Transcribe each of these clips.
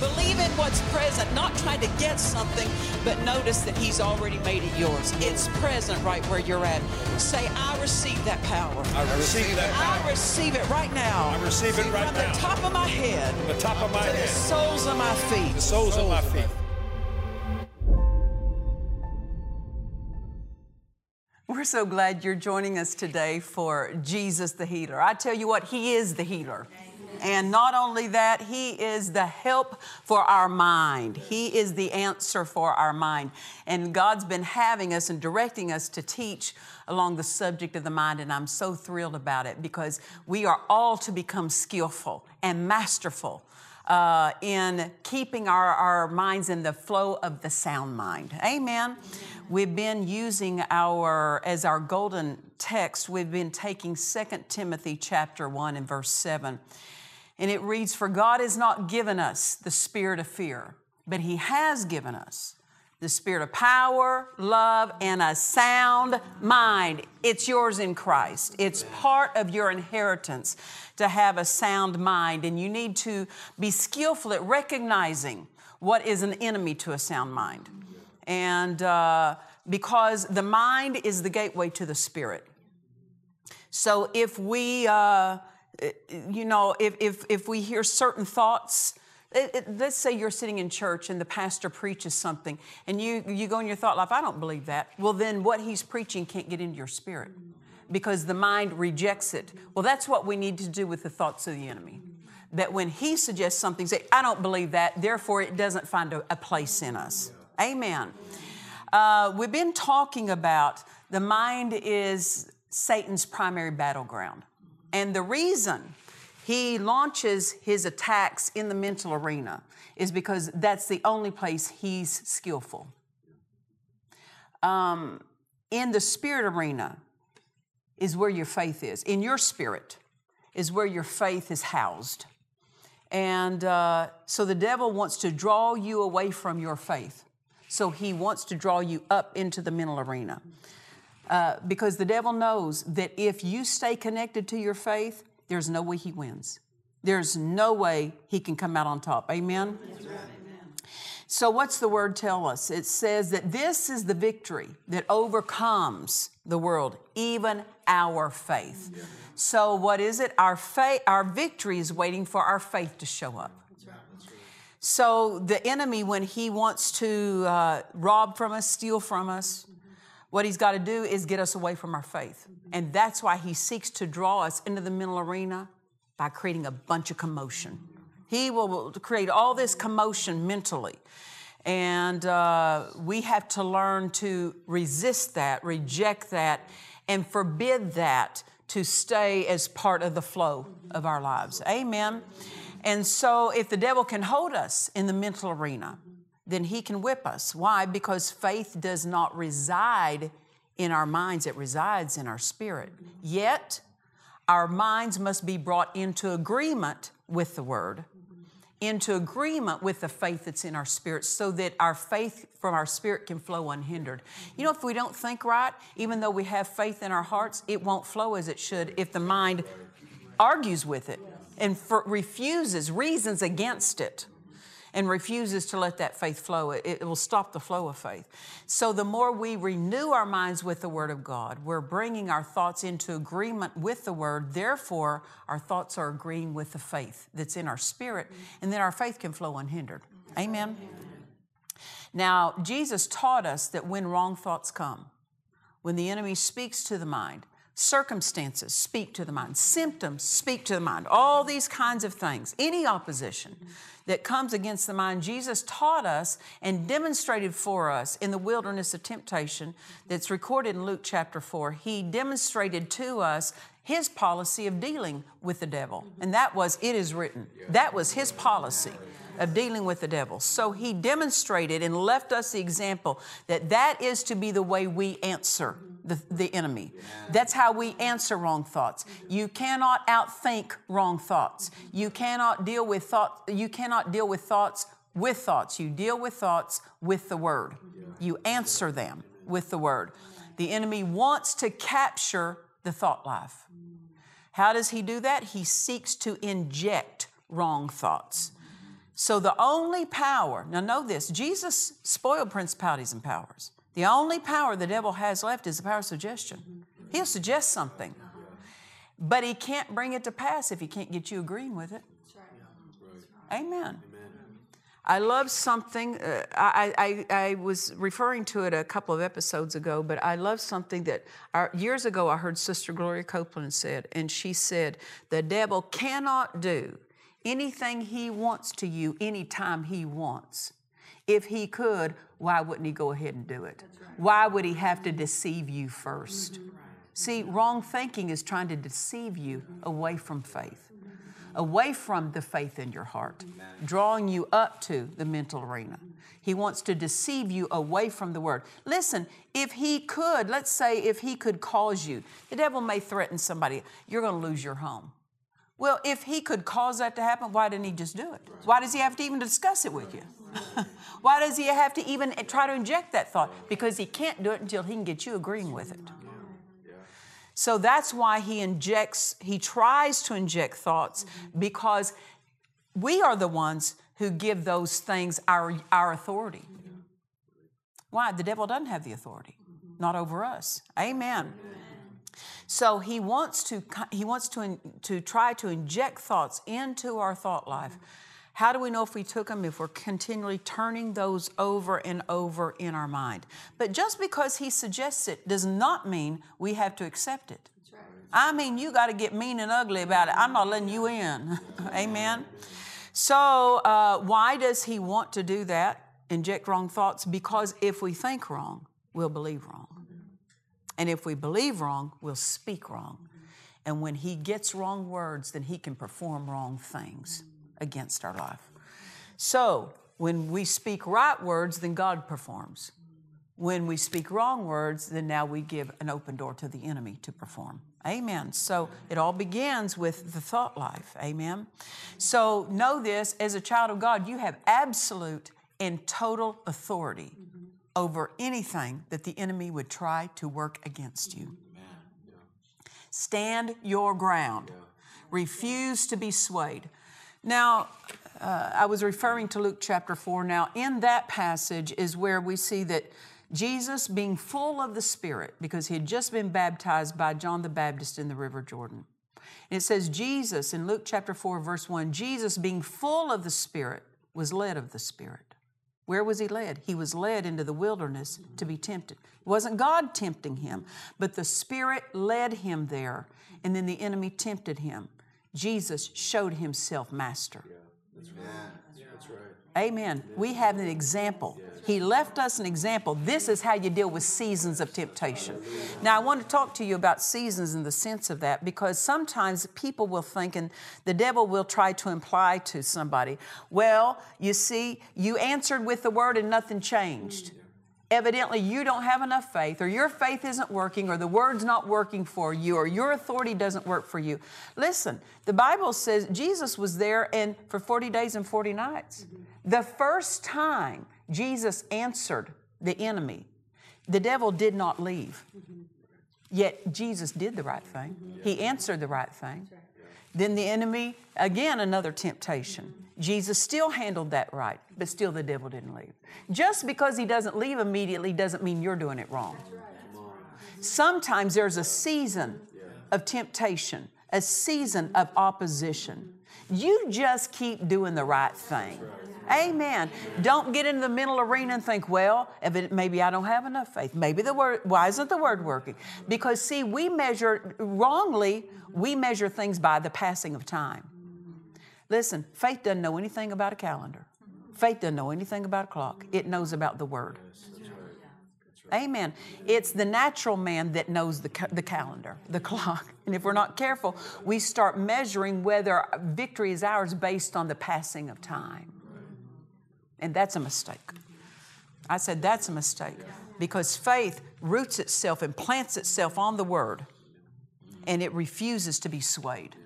Believe in what's present, not trying to get something, but notice that He's already made it yours. It's present right where you're at. Say, I receive that power. I receive that power. I receive it right now. I receive it right From now. the top of my head From The top of my head. to the soles of my feet. the soles of my feet. We're so glad you're joining us today for Jesus the Healer. I tell you what, He is the healer. And not only that, He is the help for our mind. He is the answer for our mind. And God's been having us and directing us to teach along the subject of the mind. And I'm so thrilled about it because we are all to become skillful and masterful uh, in keeping our, our minds in the flow of the sound mind. Amen. We've been using our, as our golden text, we've been taking 2 Timothy chapter 1 and verse 7. And it reads, For God has not given us the spirit of fear, but He has given us the spirit of power, love, and a sound mind. It's yours in Christ. It's part of your inheritance to have a sound mind, and you need to be skillful at recognizing what is an enemy to a sound mind. And uh, because the mind is the gateway to the spirit. So if we, uh, you know, if, if, if we hear certain thoughts, it, it- let's say you're sitting in church and the pastor preaches something and you, you go in your thought life, I don't believe that. Well, then what he's preaching can't get into your spirit because the mind rejects it. Well, that's what we need to do with the thoughts of the enemy. That when he suggests something, say, I don't believe that, therefore it doesn't find a, a place in us. Amen. Uh, we've been talking about the mind is Satan's primary battleground. And the reason he launches his attacks in the mental arena is because that's the only place he's skillful. Um, in the spirit arena is where your faith is. In your spirit is where your faith is housed. And uh, so the devil wants to draw you away from your faith. So he wants to draw you up into the mental arena. Uh, because the devil knows that if you stay connected to your faith, there's no way he wins. There's no way he can come out on top. Amen? So, what's the word tell us? It says that this is the victory that overcomes the world, even our faith. So, what is it? Our faith, our victory is waiting for our faith to show up. So, the enemy, when he wants to uh, rob from us, steal from us, what he's got to do is get us away from our faith. And that's why he seeks to draw us into the mental arena by creating a bunch of commotion. He will create all this commotion mentally. And uh, we have to learn to resist that, reject that, and forbid that to stay as part of the flow of our lives. Amen. And so, if the devil can hold us in the mental arena, then he can whip us. Why? Because faith does not reside in our minds, it resides in our spirit. Yet, our minds must be brought into agreement with the word, into agreement with the faith that's in our spirit, so that our faith from our spirit can flow unhindered. You know, if we don't think right, even though we have faith in our hearts, it won't flow as it should if the mind argues with it and refuses, reasons against it and refuses to let that faith flow, it, it will stop the flow of faith. So, the more we renew our minds with the Word of God, we're bringing our thoughts into agreement with the Word. Therefore, our thoughts are agreeing with the faith that's in our spirit, and then our faith can flow unhindered. Amen. Now, Jesus taught us that when wrong thoughts come, when the enemy speaks to the mind, circumstances speak to the mind, symptoms speak to the mind, all these kinds of things, any opposition that comes against the mind, Jesus taught us and demonstrated for us in the wilderness of temptation that's recorded in Luke chapter 4. He demonstrated to us his policy of dealing with the devil. And that was, it is written. That was his policy of dealing with the devil. So he demonstrated and left us the example that that is to be the way we answer the, the enemy. That's how we answer wrong thoughts. Mm-hmm. You cannot outthink wrong thoughts. Mm-hmm. You cannot deal with thought, you cannot deal with thoughts with thoughts. You deal with thoughts with the word. You answer them with the word. The enemy wants to capture the thought life. Mm-hmm. How does he do that? He seeks to inject wrong thoughts. So the only power, now know this, Jesus spoiled principalities and powers. The only power the devil has left is the power of suggestion. He'll suggest something, but he can't bring it to pass if he can't get you agreeing with it. Amen. I love something. Uh, I, I, I, was referring to it a couple of episodes ago, but I love something that our, years ago I heard Sister Gloria Copeland said, and she said, The devil cannot do anything he wants to you anytime he wants. If he could, why wouldn't he go ahead and do it? Right. Why would he have to deceive you 1st mm-hmm. See, wrong thinking is trying to deceive you away from faith, away from the faith in your heart, drawing you up to the mental arena. He wants to deceive you away from the word. Listen, if he could, let's say if he could cause you, the devil may threaten somebody, you're going to lose your home. Well, if he could cause that to happen, why didn't he just do it? Why does he have to even discuss it with you? why does he have to even try to inject that thought? Because he can't do it until he can get you agreeing with it. So that's why he injects, he tries to inject thoughts mm-hmm. because we are the ones who give those things our, our authority. Why? The devil doesn't have the authority, mm-hmm. not over us. Amen. So he wants to he wants to to try to inject thoughts into our thought life. How do we know if we took them? If we're continually turning those over and over in our mind. But just because he suggests it does not mean we have to accept it. Right. I mean, you got to get mean and ugly about it. I'm not letting you in. Amen. So, uh, why does he want to do that? Inject wrong thoughts? Because if we think wrong, we'll believe wrong. And if we believe wrong, we'll speak wrong. And when he gets wrong words, then he can perform wrong things against our life. So, when we speak right words, then God performs. When we speak wrong words, then now we give an open door to the enemy to perform. Amen. So it all begins with the thought life. Amen. So know this as a child of God, you have absolute and total authority over anything that the enemy would try to work against you. Stand your ground. Refuse to be swayed. Now, uh, I was referring to Luke chapter 4. Now, in that passage is where we see that Jesus, being full of the Spirit, because he had just been baptized by John the Baptist in the River Jordan. And it says, Jesus, in Luke chapter 4, verse 1, Jesus, being full of the Spirit, was led of the Spirit. Where was he led? He was led into the wilderness to be tempted. It wasn't God tempting him, but the Spirit led him there, and then the enemy tempted him. Jesus showed himself master. Yeah, that's right. That's right. Amen. We have an example. He left us an example. This is how you deal with seasons of temptation. Now, I want to talk to you about seasons in the sense of that because sometimes people will think, and the devil will try to imply to somebody, well, you see, you answered with the word and nothing changed evidently you don't have enough faith, or your faith isn't working, or the word's not working for you, or your authority doesn't work for you. Listen, the Bible says Jesus was there and for 40 days and 40 nights. Mm-hmm. The first time Jesus answered the enemy. The devil did not leave. Yet Jesus did the right thing. He answered the right thing. Then the enemy, again, another temptation. Jesus still handled that right, but still the devil didn't leave. Just because he doesn't leave immediately doesn't mean you're doing it wrong. Sometimes there's a season of temptation, a season of opposition. You just keep doing the right thing. Amen. Don't get into the mental arena and think, well, maybe I don't have enough faith. Maybe the word, why isn't the word working? Because, see, we measure wrongly, we measure things by the passing of time. Listen, faith doesn't know anything about a calendar. Faith doesn't know anything about a clock. It knows about the word. Amen. It's the natural man that knows the, ca- the calendar, the clock. And if we're not careful, we start measuring whether victory is ours based on the passing of time. And that's a mistake. I said that's a mistake because faith roots itself and plants itself on the word and it refuses to be swayed.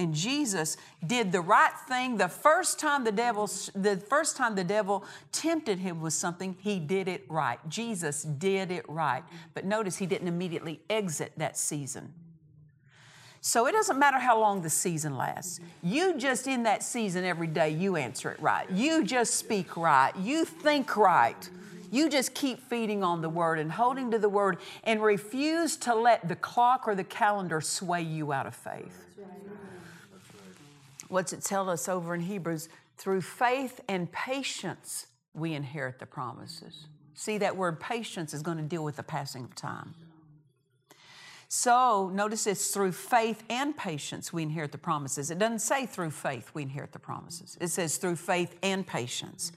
And Jesus did the right thing the first time the devil the first time the devil tempted him with something, he did it right. Jesus did it right. But notice he didn't immediately exit that season. So it doesn't matter how long the season lasts. You just in that season every day, you answer it right. You just speak right. You think right. You just keep feeding on the word and holding to the word and refuse to let the clock or the calendar sway you out of faith. What's it tell us over in Hebrews? Through faith and patience, we inherit the promises. See, that word patience is going to deal with the passing of time. So notice it's through faith and patience we inherit the promises. It doesn't say through faith we inherit the promises, it says through faith and patience.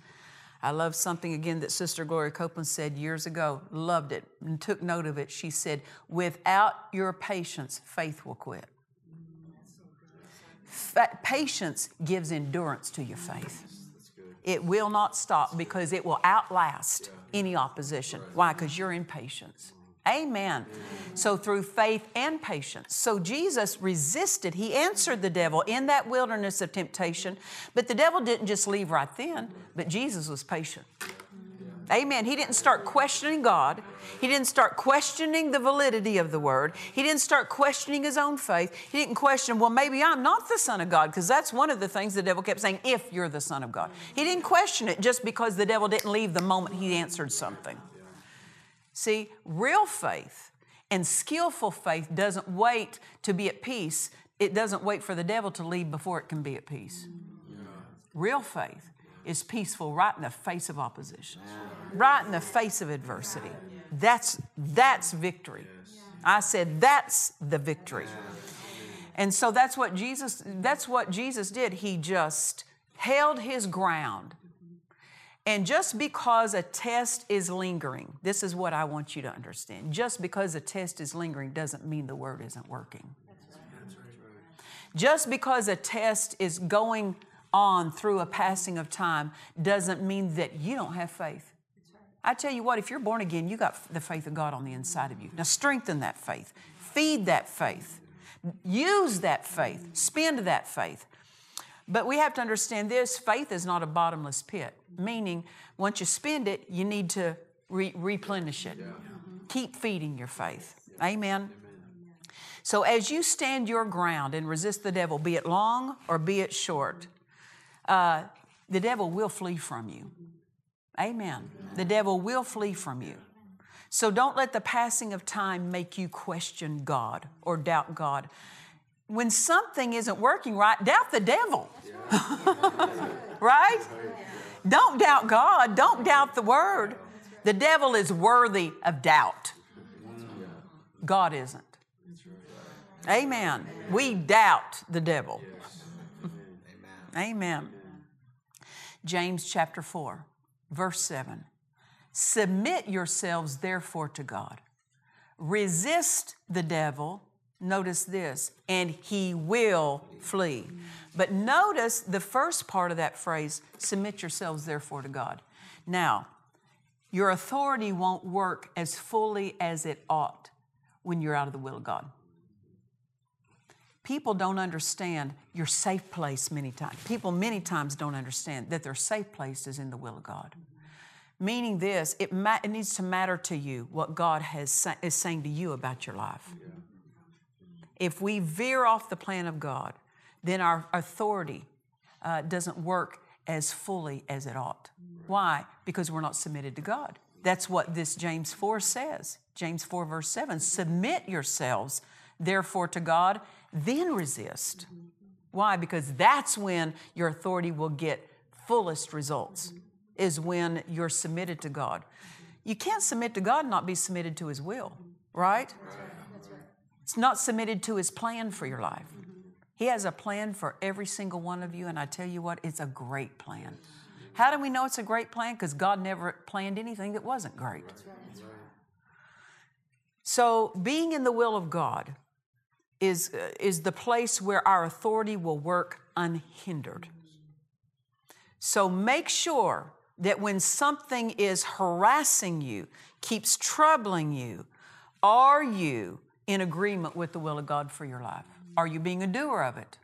I love something again that Sister Gloria Copeland said years ago, loved it and took note of it. She said, Without your patience, faith will quit. Patience gives endurance to your faith. It will not stop because it will outlast any opposition. Why? Because you're in patience. Amen. So through faith and patience. So Jesus resisted. He answered the devil in that wilderness of temptation, but the devil didn't just leave right then, but Jesus was patient. Amen. He didn't start questioning God. He didn't start questioning the validity of the word. He didn't start questioning his own faith. He didn't question, well, maybe I'm not the Son of God, because that's one of the things the devil kept saying, if you're the Son of God. He didn't question it just because the devil didn't leave the moment he answered something. See, real faith and skillful faith doesn't wait to be at peace. It doesn't wait for the devil to leave before it can be at peace. Real faith is peaceful right in the face of opposition, right in the face of adversity. That's, that's victory. I said that's the victory. And so that's what Jesus that's what Jesus did. He just held his ground and just because a test is lingering, this is what I want you to understand. Just because a test is lingering doesn't mean the word isn't working. Just because a test is going on through a passing of time doesn't mean that you don't have faith. I tell you what, if you're born again, you got the faith of God on the inside of you. Now strengthen that faith, feed that faith, use that faith, spend that faith. But we have to understand this faith is not a bottomless pit, meaning once you spend it, you need to re- replenish it. Keep feeding your faith. Amen. So as you stand your ground and resist the devil, be it long or be it short, uh, the devil will flee from you. Amen. The devil will flee from you. So don't let the passing of time make you question God or doubt God when something isn't working right, doubt the devil. right? Don't doubt God. Don't doubt the word. The devil is worthy of doubt. God isn't. Amen. We doubt the devil. Amen. James chapter 4, verse 7. Submit yourselves therefore to God. Resist the devil notice this, and he will flee. But notice the first part of that phrase submit yourselves therefore to God. Now, your authority won't work as fully as it ought when you're out of the will of God. People don't understand your safe place many times. People many times don't understand that their safe place is in the will of God. Meaning this, it, ma- it needs to matter to you what God has sa- is saying to you about your life. Yeah. If we veer off the plan of God, then our authority uh, doesn't work as fully as it ought. Why? Because we're not submitted to God. That's what this James 4 says. James 4, verse 7 Submit yourselves, therefore, to God, then resist. Why? Because that's when your authority will get fullest results, is when you're submitted to God. You can't submit to God and not be submitted to His will, right? It's not submitted to His plan for your life. He has a plan for every single one of you, and I tell you what, it's a great plan. How do we know it's a great plan? Because God never planned anything that wasn't great. So, being in the will of God is, uh, is the place where our authority will work unhindered. So, make sure that when something is harassing you, keeps troubling you, are you in agreement with the will of God for your life? Are you being a doer of it?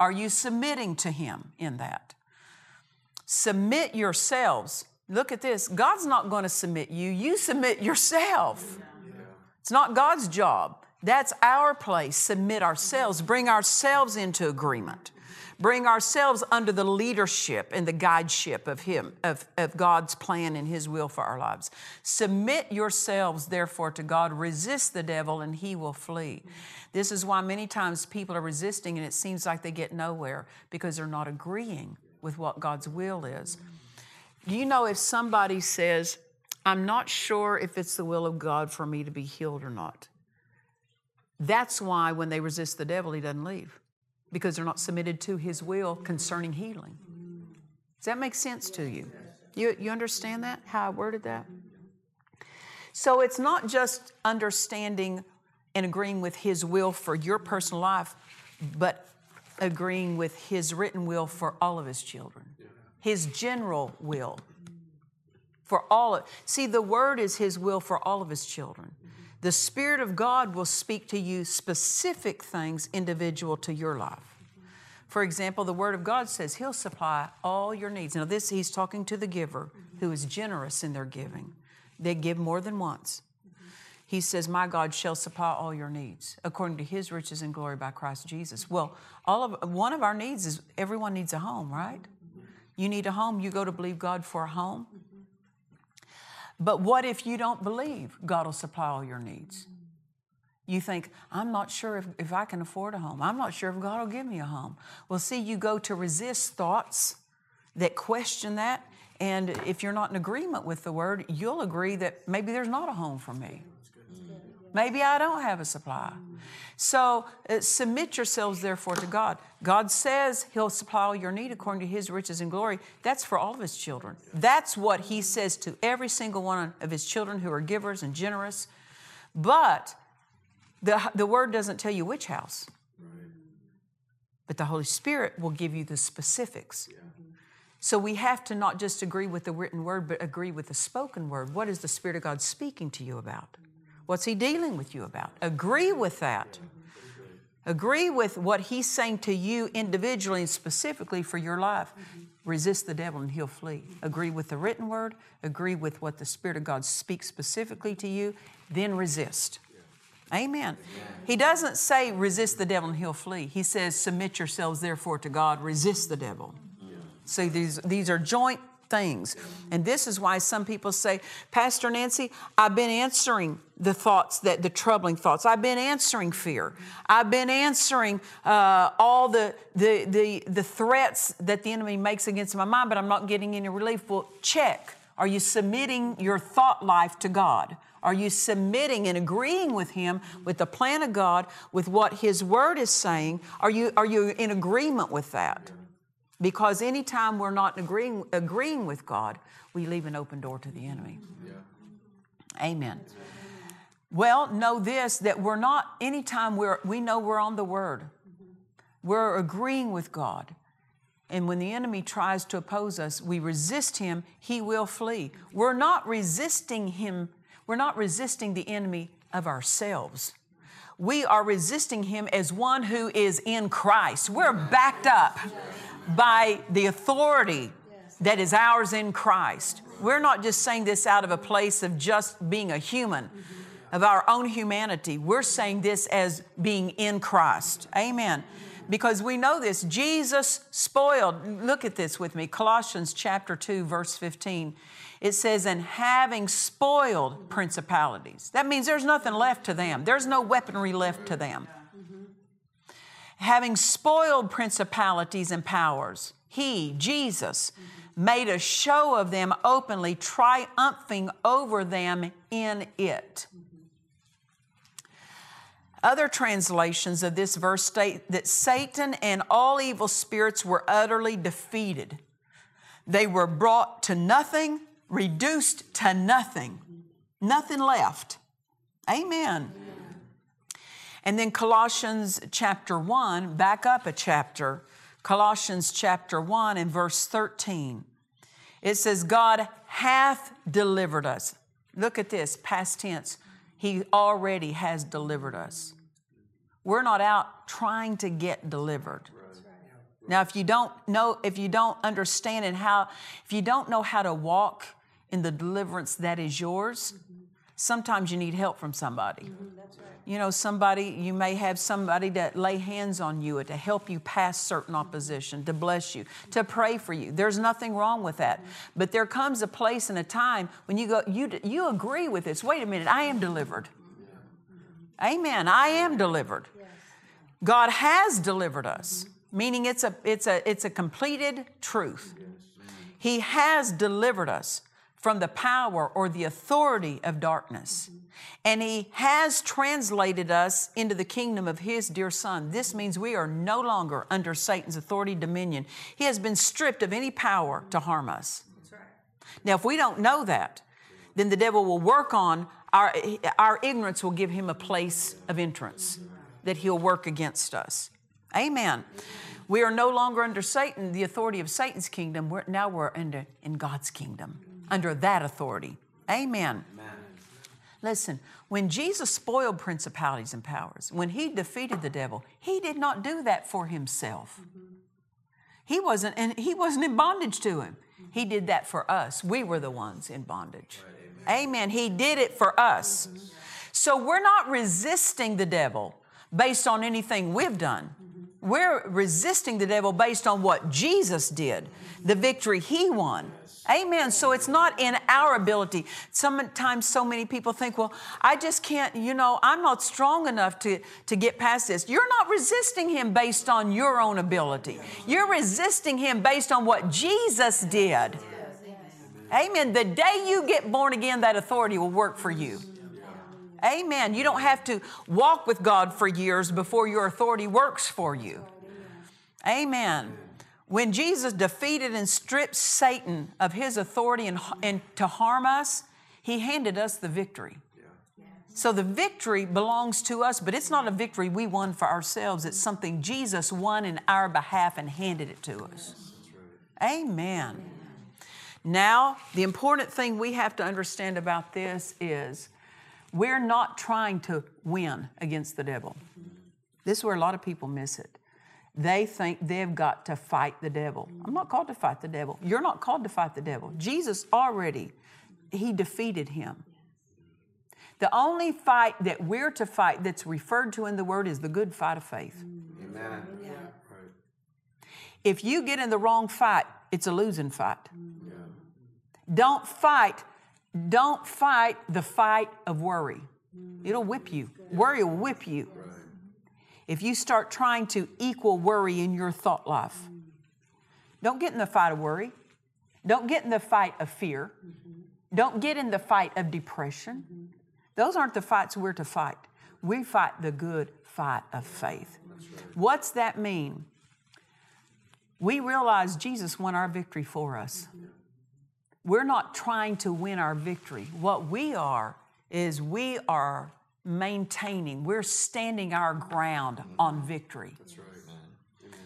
Are you submitting to Him in that? Submit yourselves. Look at this. God's not going to submit you, you submit yourself. It's not God's job. That's our place. Submit ourselves, bring ourselves into agreement, bring ourselves under the leadership and the guideship of Him, of, of God's plan and His will for our lives. Submit yourselves, therefore, to God. Resist the devil, and he will flee. This is why many times people are resisting, and it seems like they get nowhere because they're not agreeing with what God's will is. Do you know if somebody says, I'm not sure if it's the will of God for me to be healed or not? That's why when they resist the devil, he doesn't leave because they're not submitted to his will concerning healing. Does that make sense to you? You, you understand that? How I worded that? So it's not just understanding and agreeing with his will for your personal life, but agreeing with his written will for all of his children, his general will for all of see the word is his will for all of his children the spirit of god will speak to you specific things individual to your life. For example the word of god says he'll supply all your needs. Now this he's talking to the giver who is generous in their giving. They give more than once. He says my god shall supply all your needs according to his riches and glory by christ jesus. Well all of one of our needs is everyone needs a home right? You need a home you go to believe god for a home but what if you don't believe God will supply all your needs? You think, I'm not sure if, if I can afford a home. I'm not sure if God will give me a home. Well, see, you go to resist thoughts that question that. And if you're not in agreement with the word, you'll agree that maybe there's not a home for me. Maybe I don't have a supply. So uh, submit yourselves, therefore, to God. God says He'll supply all your need according to His riches and glory. That's for all of His children. That's what He says to every single one of His children who are givers and generous. But the, the Word doesn't tell you which house. But the Holy Spirit will give you the specifics. So we have to not just agree with the written word, but agree with the spoken word. What is the Spirit of God speaking to you about? What's he dealing with you about? Agree with that. Agree with what he's saying to you individually and specifically for your life. Resist the devil and he'll flee. Agree with the written word, agree with what the Spirit of God speaks specifically to you, then resist. Amen. He doesn't say resist the devil and he'll flee. He says submit yourselves therefore to God, resist the devil. So these, these are joint things. And this is why some people say, Pastor Nancy, I've been answering the thoughts that the troubling thoughts. I've been answering fear. I've been answering uh, all the, the, the, the threats that the enemy makes against my mind, but I'm not getting any relief. Well, check. Are you submitting your thought life to God? Are you submitting and agreeing with Him, with the plan of God, with what His Word is saying? Are you, are you in agreement with that? Because anytime we're not agreeing, agreeing with God, we leave an open door to the enemy. Yeah. Amen. Well, know this that we're not, anytime we're, we know we're on the Word, we're agreeing with God. And when the enemy tries to oppose us, we resist him, he will flee. We're not resisting him, we're not resisting the enemy of ourselves. We are resisting him as one who is in Christ. We're backed up by the authority that is ours in Christ. We're not just saying this out of a place of just being a human, of our own humanity. We're saying this as being in Christ. Amen. Because we know this. Jesus spoiled, look at this with me, Colossians chapter 2, verse 15. It says, and having spoiled principalities. That means there's nothing left to them, there's no weaponry left to them having spoiled principalities and powers, he, Jesus, made a show of them openly, triumphing over them in it. Other translations of this verse state that Satan and all evil spirits were utterly defeated. They were brought to nothing, reduced to nothing, nothing left. Amen. And then Colossians chapter 1, back up a chapter, Colossians chapter 1 and verse 13. It says, God hath delivered us. Look at this, past tense. He already has delivered us. We're not out trying to get delivered. Now, if you don't know, if you don't understand and how, if you don't know how to walk in the deliverance that is yours, sometimes you need help from somebody. Mm-hmm, right. You know, somebody, you may have somebody that lay hands on you to help you pass certain opposition, to bless you, to pray for you. There's nothing wrong with that. Mm-hmm. But there comes a place and a time when you go, you, you agree with this. Wait a minute, I am delivered. Amen. I am delivered. God has delivered us, meaning it's a, it's a, it's a completed truth. He has delivered us from the power or the authority of darkness. Mm-hmm. And He has translated us into the kingdom of His dear Son. This means we are no longer under Satan's authority, dominion. He has been stripped of any power to harm us. Now, if we don't know that, then the devil will work on our, our ignorance, will give him a place of entrance that he'll work against us. Amen. We are no longer under Satan, the authority of Satan's kingdom. We're, now we're under, in God's kingdom under that authority. Amen. Amen. Listen, when Jesus spoiled principalities and powers, when he defeated the devil, he did not do that for himself. Mm-hmm. He wasn't and he wasn't in bondage to him. He did that for us. We were the ones in bondage. Right, amen. amen. He did it for us. Mm-hmm. So we're not resisting the devil based on anything we've done. We're resisting the devil based on what Jesus did, the victory he won. Amen. So it's not in our ability. Sometimes so many people think, well, I just can't, you know, I'm not strong enough to, to get past this. You're not resisting him based on your own ability. You're resisting him based on what Jesus did. Amen. The day you get born again, that authority will work for you. Amen. You don't have to walk with God for years before your authority works for you. Amen. When Jesus defeated and stripped Satan of his authority and, and to harm us, he handed us the victory. So the victory belongs to us, but it's not a victory we won for ourselves. It's something Jesus won in our behalf and handed it to us. Amen. Now, the important thing we have to understand about this is we're not trying to win against the devil. This is where a lot of people miss it. They think they've got to fight the devil. I'm not called to fight the devil. You're not called to fight the devil. Jesus already, he defeated him. The only fight that we're to fight that's referred to in the word is the good fight of faith. Amen. Yeah. If you get in the wrong fight, it's a losing fight. Yeah. Don't fight, don't fight the fight of worry. It'll whip you. Worry will whip you if you start trying to equal worry in your thought life. Don't get in the fight of worry. Don't get in the fight of fear. Don't get in the fight of depression. Those aren't the fights we're to fight. We fight the good fight of faith. What's that mean? We realize Jesus won our victory for us. We're not trying to win our victory. What we are is we are maintaining, we're standing our ground mm-hmm. on victory. That's right, man.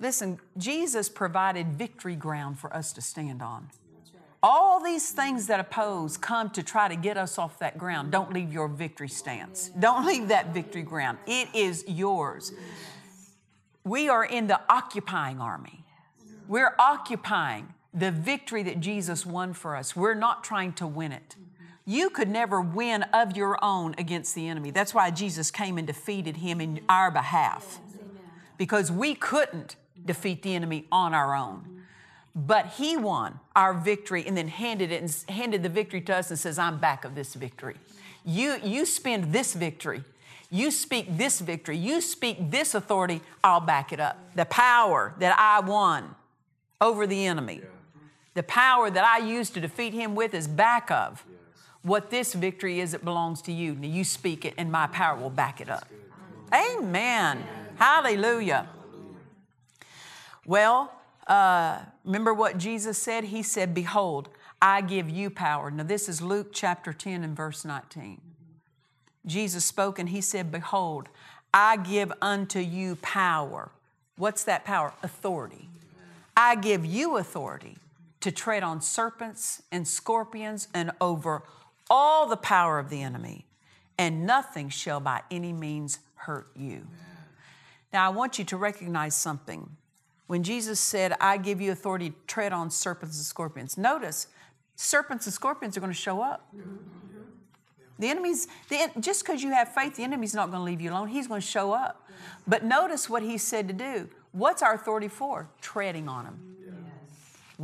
Listen, Jesus provided victory ground for us to stand on. All these things that oppose come to try to get us off that ground. Don't leave your victory stance. Don't leave that victory ground. It is yours. We are in the occupying army. We're occupying the victory that Jesus won for us. We're not trying to win it. You could never win of your own against the enemy. That's why Jesus came and defeated him in our behalf. Because we couldn't defeat the enemy on our own. But he won our victory and then handed it and handed the victory to us and says, I'm back of this victory. You, you spend this victory. You speak this victory. You speak this authority. I'll back it up. The power that I won over the enemy, the power that I used to defeat him with is back of what this victory is, it belongs to you. Now you speak it, and my power will back it up. Amen. Hallelujah. Well, uh, remember what Jesus said? He said, Behold, I give you power. Now, this is Luke chapter 10 and verse 19. Jesus spoke and he said, Behold, I give unto you power. What's that power? Authority. I give you authority to tread on serpents and scorpions and over all the power of the enemy, and nothing shall by any means hurt you. Now, I want you to recognize something. When Jesus said, I give you authority to tread on serpents and scorpions, notice serpents and scorpions are going to show up. The enemy's, the, just because you have faith, the enemy's not going to leave you alone. He's going to show up. But notice what he said to do. What's our authority for? Treading on them.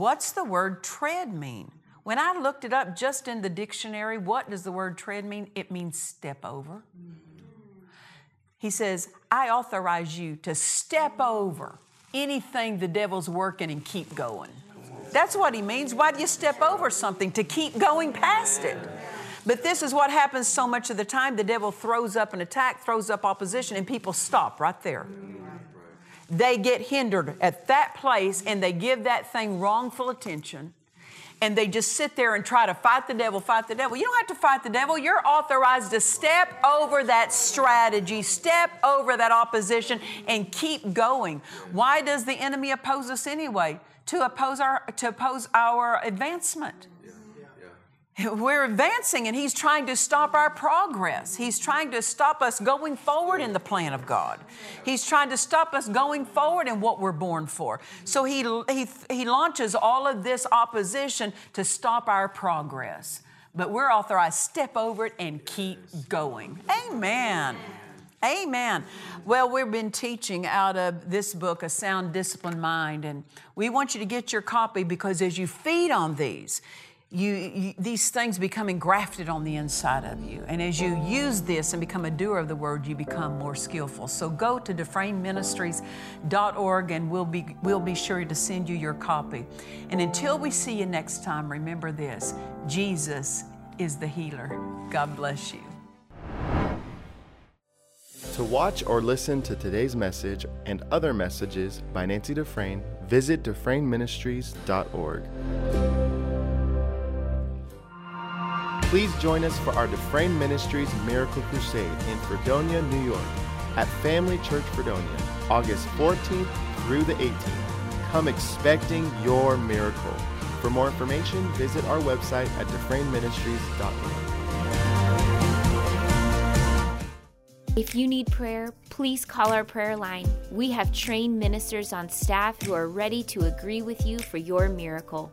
What's the word tread mean? When I looked it up just in the dictionary, what does the word tread mean? It means step over. He says, I authorize you to step over anything the devil's working and keep going. That's what he means. Why do you step over something? To keep going past it. But this is what happens so much of the time. The devil throws up an attack, throws up opposition, and people stop right there. They get hindered at that place and they give that thing wrongful attention and they just sit there and try to fight the devil, fight the devil. You don't have to fight the devil. You're authorized to step over that strategy, step over that opposition, and keep going. Why does the enemy oppose us anyway? To oppose our to oppose our advancement. We're advancing and He's trying to stop our progress. He's trying to stop us going forward in the plan of God. He's trying to stop us going forward in what we're born for. So He, he, he launches all of this opposition to stop our progress. But we're authorized step over it and keep going. Amen. Amen. Well, we've been teaching out of this book, A Sound Disciplined Mind, and we want you to get your copy because as you feed on these, you, you, these things become engrafted on the inside of you. And as you use this and become a doer of the word, you become more skillful. So go to dufresneministries.org and we'll be, we'll be sure to send you your copy. And until we see you next time, remember this Jesus is the healer. God bless you. To watch or listen to today's message and other messages by Nancy Dufresne, visit DufresneMinistries.org. Please join us for our Dufresne Ministries Miracle Crusade in Fredonia, New York at Family Church Fredonia, August 14th through the 18th. Come expecting your miracle. For more information, visit our website at DufresneMinistries.org. If you need prayer, please call our prayer line. We have trained ministers on staff who are ready to agree with you for your miracle.